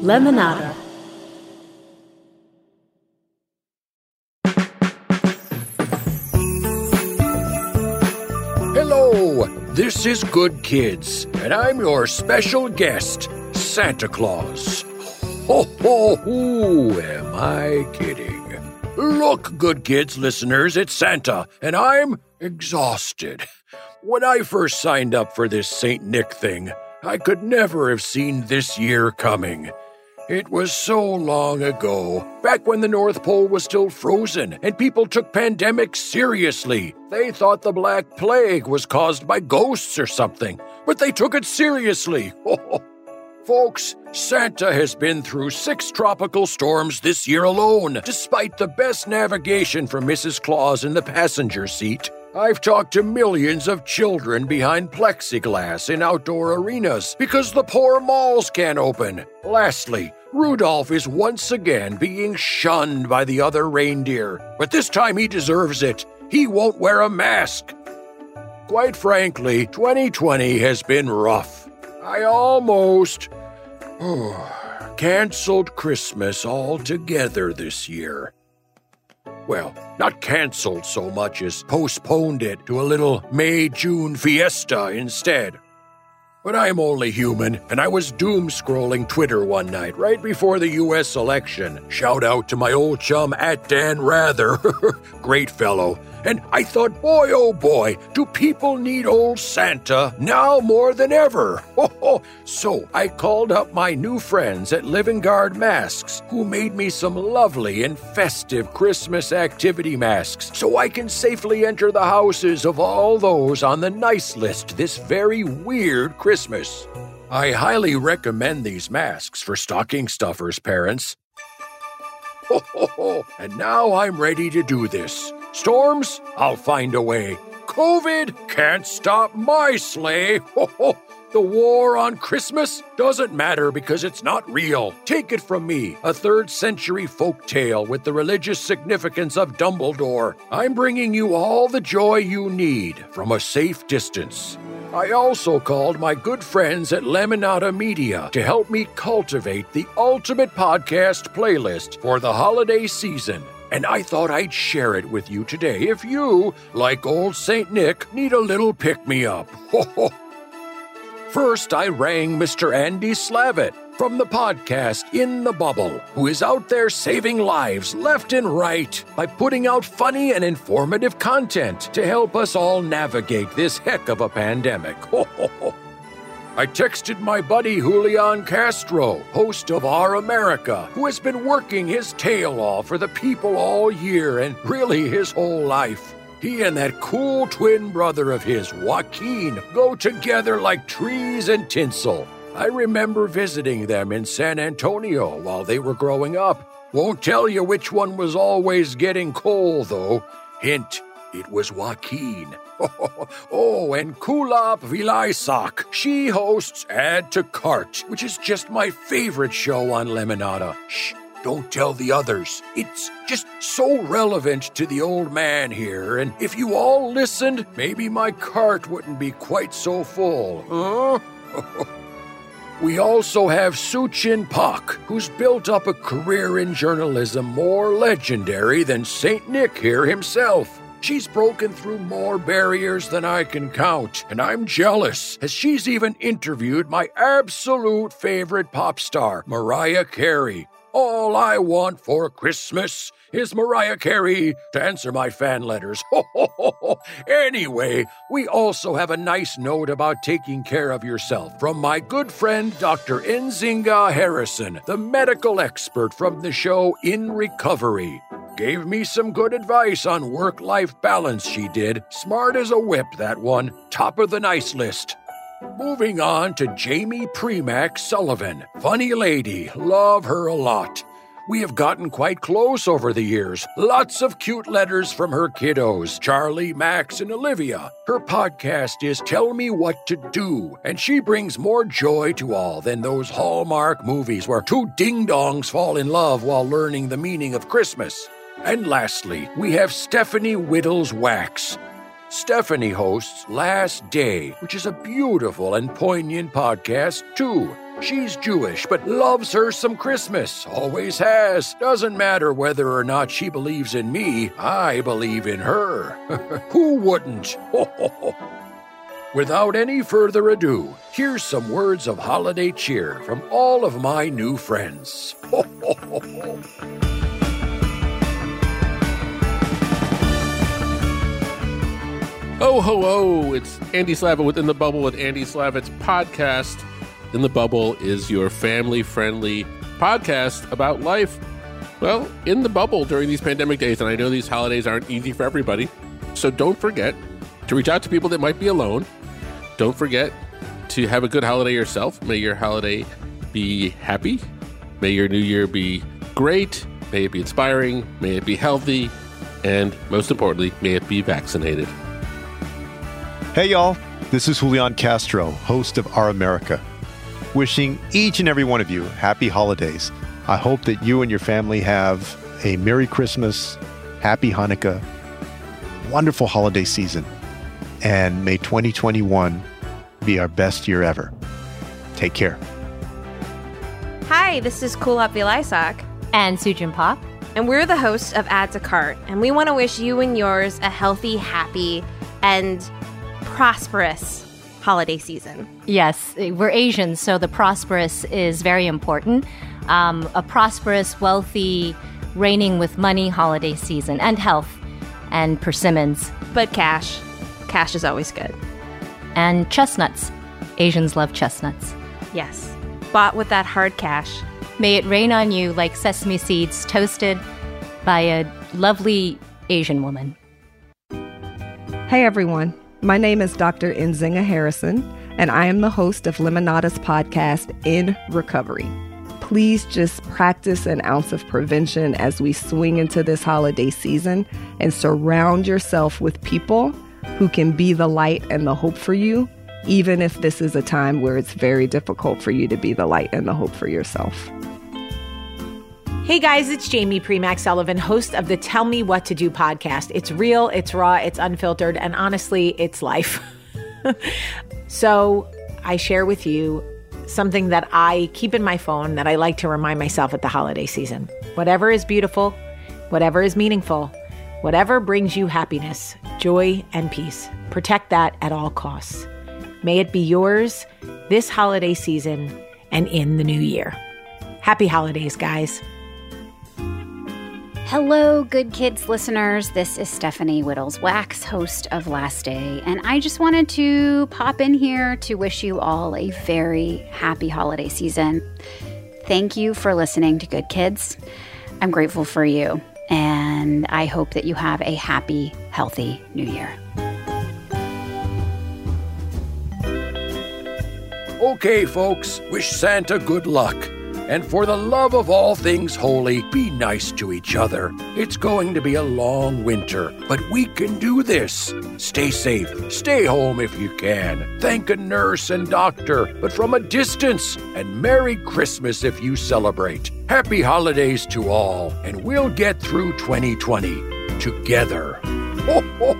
Lemonada. Hello, this is Good Kids, and I'm your special guest, Santa Claus. Ho ho ho, am I kidding? Look, Good Kids listeners, it's Santa, and I'm exhausted. When I first signed up for this St. Nick thing, I could never have seen this year coming. It was so long ago, back when the North Pole was still frozen and people took pandemics seriously. They thought the Black Plague was caused by ghosts or something, but they took it seriously. Folks, Santa has been through six tropical storms this year alone, despite the best navigation from Mrs. Claus in the passenger seat. I've talked to millions of children behind plexiglass in outdoor arenas because the poor malls can't open. Lastly, Rudolph is once again being shunned by the other reindeer, but this time he deserves it. He won't wear a mask. Quite frankly, 2020 has been rough. I almost oh, canceled Christmas altogether this year. Well, not canceled so much as postponed it to a little May June fiesta instead. But I'm only human, and I was doom scrolling Twitter one night right before the US election. Shout out to my old chum at Dan Rather. Great fellow. And I thought, boy, oh boy, do people need old Santa now more than ever? so I called up my new friends at Living Guard Masks, who made me some lovely and festive Christmas activity masks so I can safely enter the houses of all those on the nice list this very weird Christmas. I highly recommend these masks for stocking stuffers, parents. and now I'm ready to do this. Storms? I'll find a way. COVID can't stop my sleigh. the war on Christmas doesn't matter because it's not real. Take it from me, a third century folk tale with the religious significance of Dumbledore. I'm bringing you all the joy you need from a safe distance. I also called my good friends at Lemonada Media to help me cultivate the ultimate podcast playlist for the holiday season. And I thought I'd share it with you today if you, like old St. Nick, need a little pick me up. First, I rang Mr. Andy Slavitt from the podcast In the Bubble, who is out there saving lives left and right by putting out funny and informative content to help us all navigate this heck of a pandemic. I texted my buddy Julian Castro, host of Our America, who has been working his tail off for the people all year and really his whole life. He and that cool twin brother of his, Joaquin, go together like trees and tinsel. I remember visiting them in San Antonio while they were growing up. Won't tell you which one was always getting coal, though. Hint, it was Joaquin. oh, and Kulap Vilaysack. She hosts Add to Cart, which is just my favorite show on Lemonada. Shh, don't tell the others. It's just so relevant to the old man here, and if you all listened, maybe my cart wouldn't be quite so full. Huh? We also have Suchin Pak, who's built up a career in journalism more legendary than St. Nick here himself. She's broken through more barriers than I can count, and I'm jealous, as she's even interviewed my absolute favorite pop star, Mariah Carey. All I want for Christmas is Mariah Carey to answer my fan letters. anyway, we also have a nice note about taking care of yourself from my good friend Dr. Nzinga Harrison, the medical expert from the show In Recovery. Gave me some good advice on work life balance, she did. Smart as a whip, that one. Top of the nice list. Moving on to Jamie Primak Sullivan. Funny lady, love her a lot. We have gotten quite close over the years. Lots of cute letters from her kiddos, Charlie, Max, and Olivia. Her podcast is Tell Me What to Do, and she brings more joy to all than those Hallmark movies where two ding dongs fall in love while learning the meaning of Christmas. And lastly, we have Stephanie Wittels Wachs. Stephanie hosts Last Day, which is a beautiful and poignant podcast, too. She's Jewish, but loves her some Christmas. Always has. Doesn't matter whether or not she believes in me, I believe in her. Who wouldn't? Without any further ado, here's some words of holiday cheer from all of my new friends. Oh, ho, ho. It's Andy Slavitt within the Bubble with Andy Slavitt's podcast. In the Bubble is your family friendly podcast about life. Well, in the bubble during these pandemic days, and I know these holidays aren't easy for everybody. So don't forget to reach out to people that might be alone. Don't forget to have a good holiday yourself. May your holiday be happy. May your new year be great. May it be inspiring. May it be healthy. And most importantly, may it be vaccinated. Hey, y'all. This is Julian Castro, host of Our America, wishing each and every one of you happy holidays. I hope that you and your family have a Merry Christmas, Happy Hanukkah, wonderful holiday season, and may 2021 be our best year ever. Take care. Hi, this is Kulap Vilaysack. And Suchin Pak. And we're the hosts of Add to Cart. And we want to wish you and yours a healthy, happy, and prosperous holiday season. Yes, we're Asian, so the prosperous is very important. Um, a prosperous, wealthy, reigning with money holiday season and health and persimmons. But cash. Cash is always good. And chestnuts. Asians love chestnuts. Yes. Bought with that hard cash. May it rain on you like sesame seeds toasted by a lovely Asian woman. Hey everyone. My name is Dr. Nzinga Harrison, and I am the host of Lemonada's podcast, In Recovery. Please just practice an ounce of prevention as we swing into this holiday season and surround yourself with people who can be the light and the hope for you, even if this is a time where it's very difficult for you to be the light and the hope for yourself. Hey guys, it's Jamie Primak Sullivan, host of the Tell Me What to Do podcast. It's real, it's raw, it's unfiltered, and honestly, it's life. so I share with you something that I keep in my phone that I like to remind myself at the holiday season. Whatever is beautiful, whatever is meaningful, whatever brings you happiness, joy, and peace, protect that at all costs. May it be yours this holiday season and in the new year. Happy holidays, guys. Hello, Good Kids listeners. This is Stephanie Wittels Wachs, host of Last Day, and I just wanted to pop in here to wish you all a very happy holiday season. Thank you for listening to Good Kids. I'm grateful for you, and I hope that you have a happy, healthy new year. Okay, folks, wish Santa good luck. And for the love of all things holy, be nice to each other. It's going to be a long winter, but we can do this. Stay safe, stay home if you can. Thank a nurse and doctor, but from a distance. And Merry Christmas if you celebrate. Happy holidays to all, and we'll get through 2020 together. Ho, ho,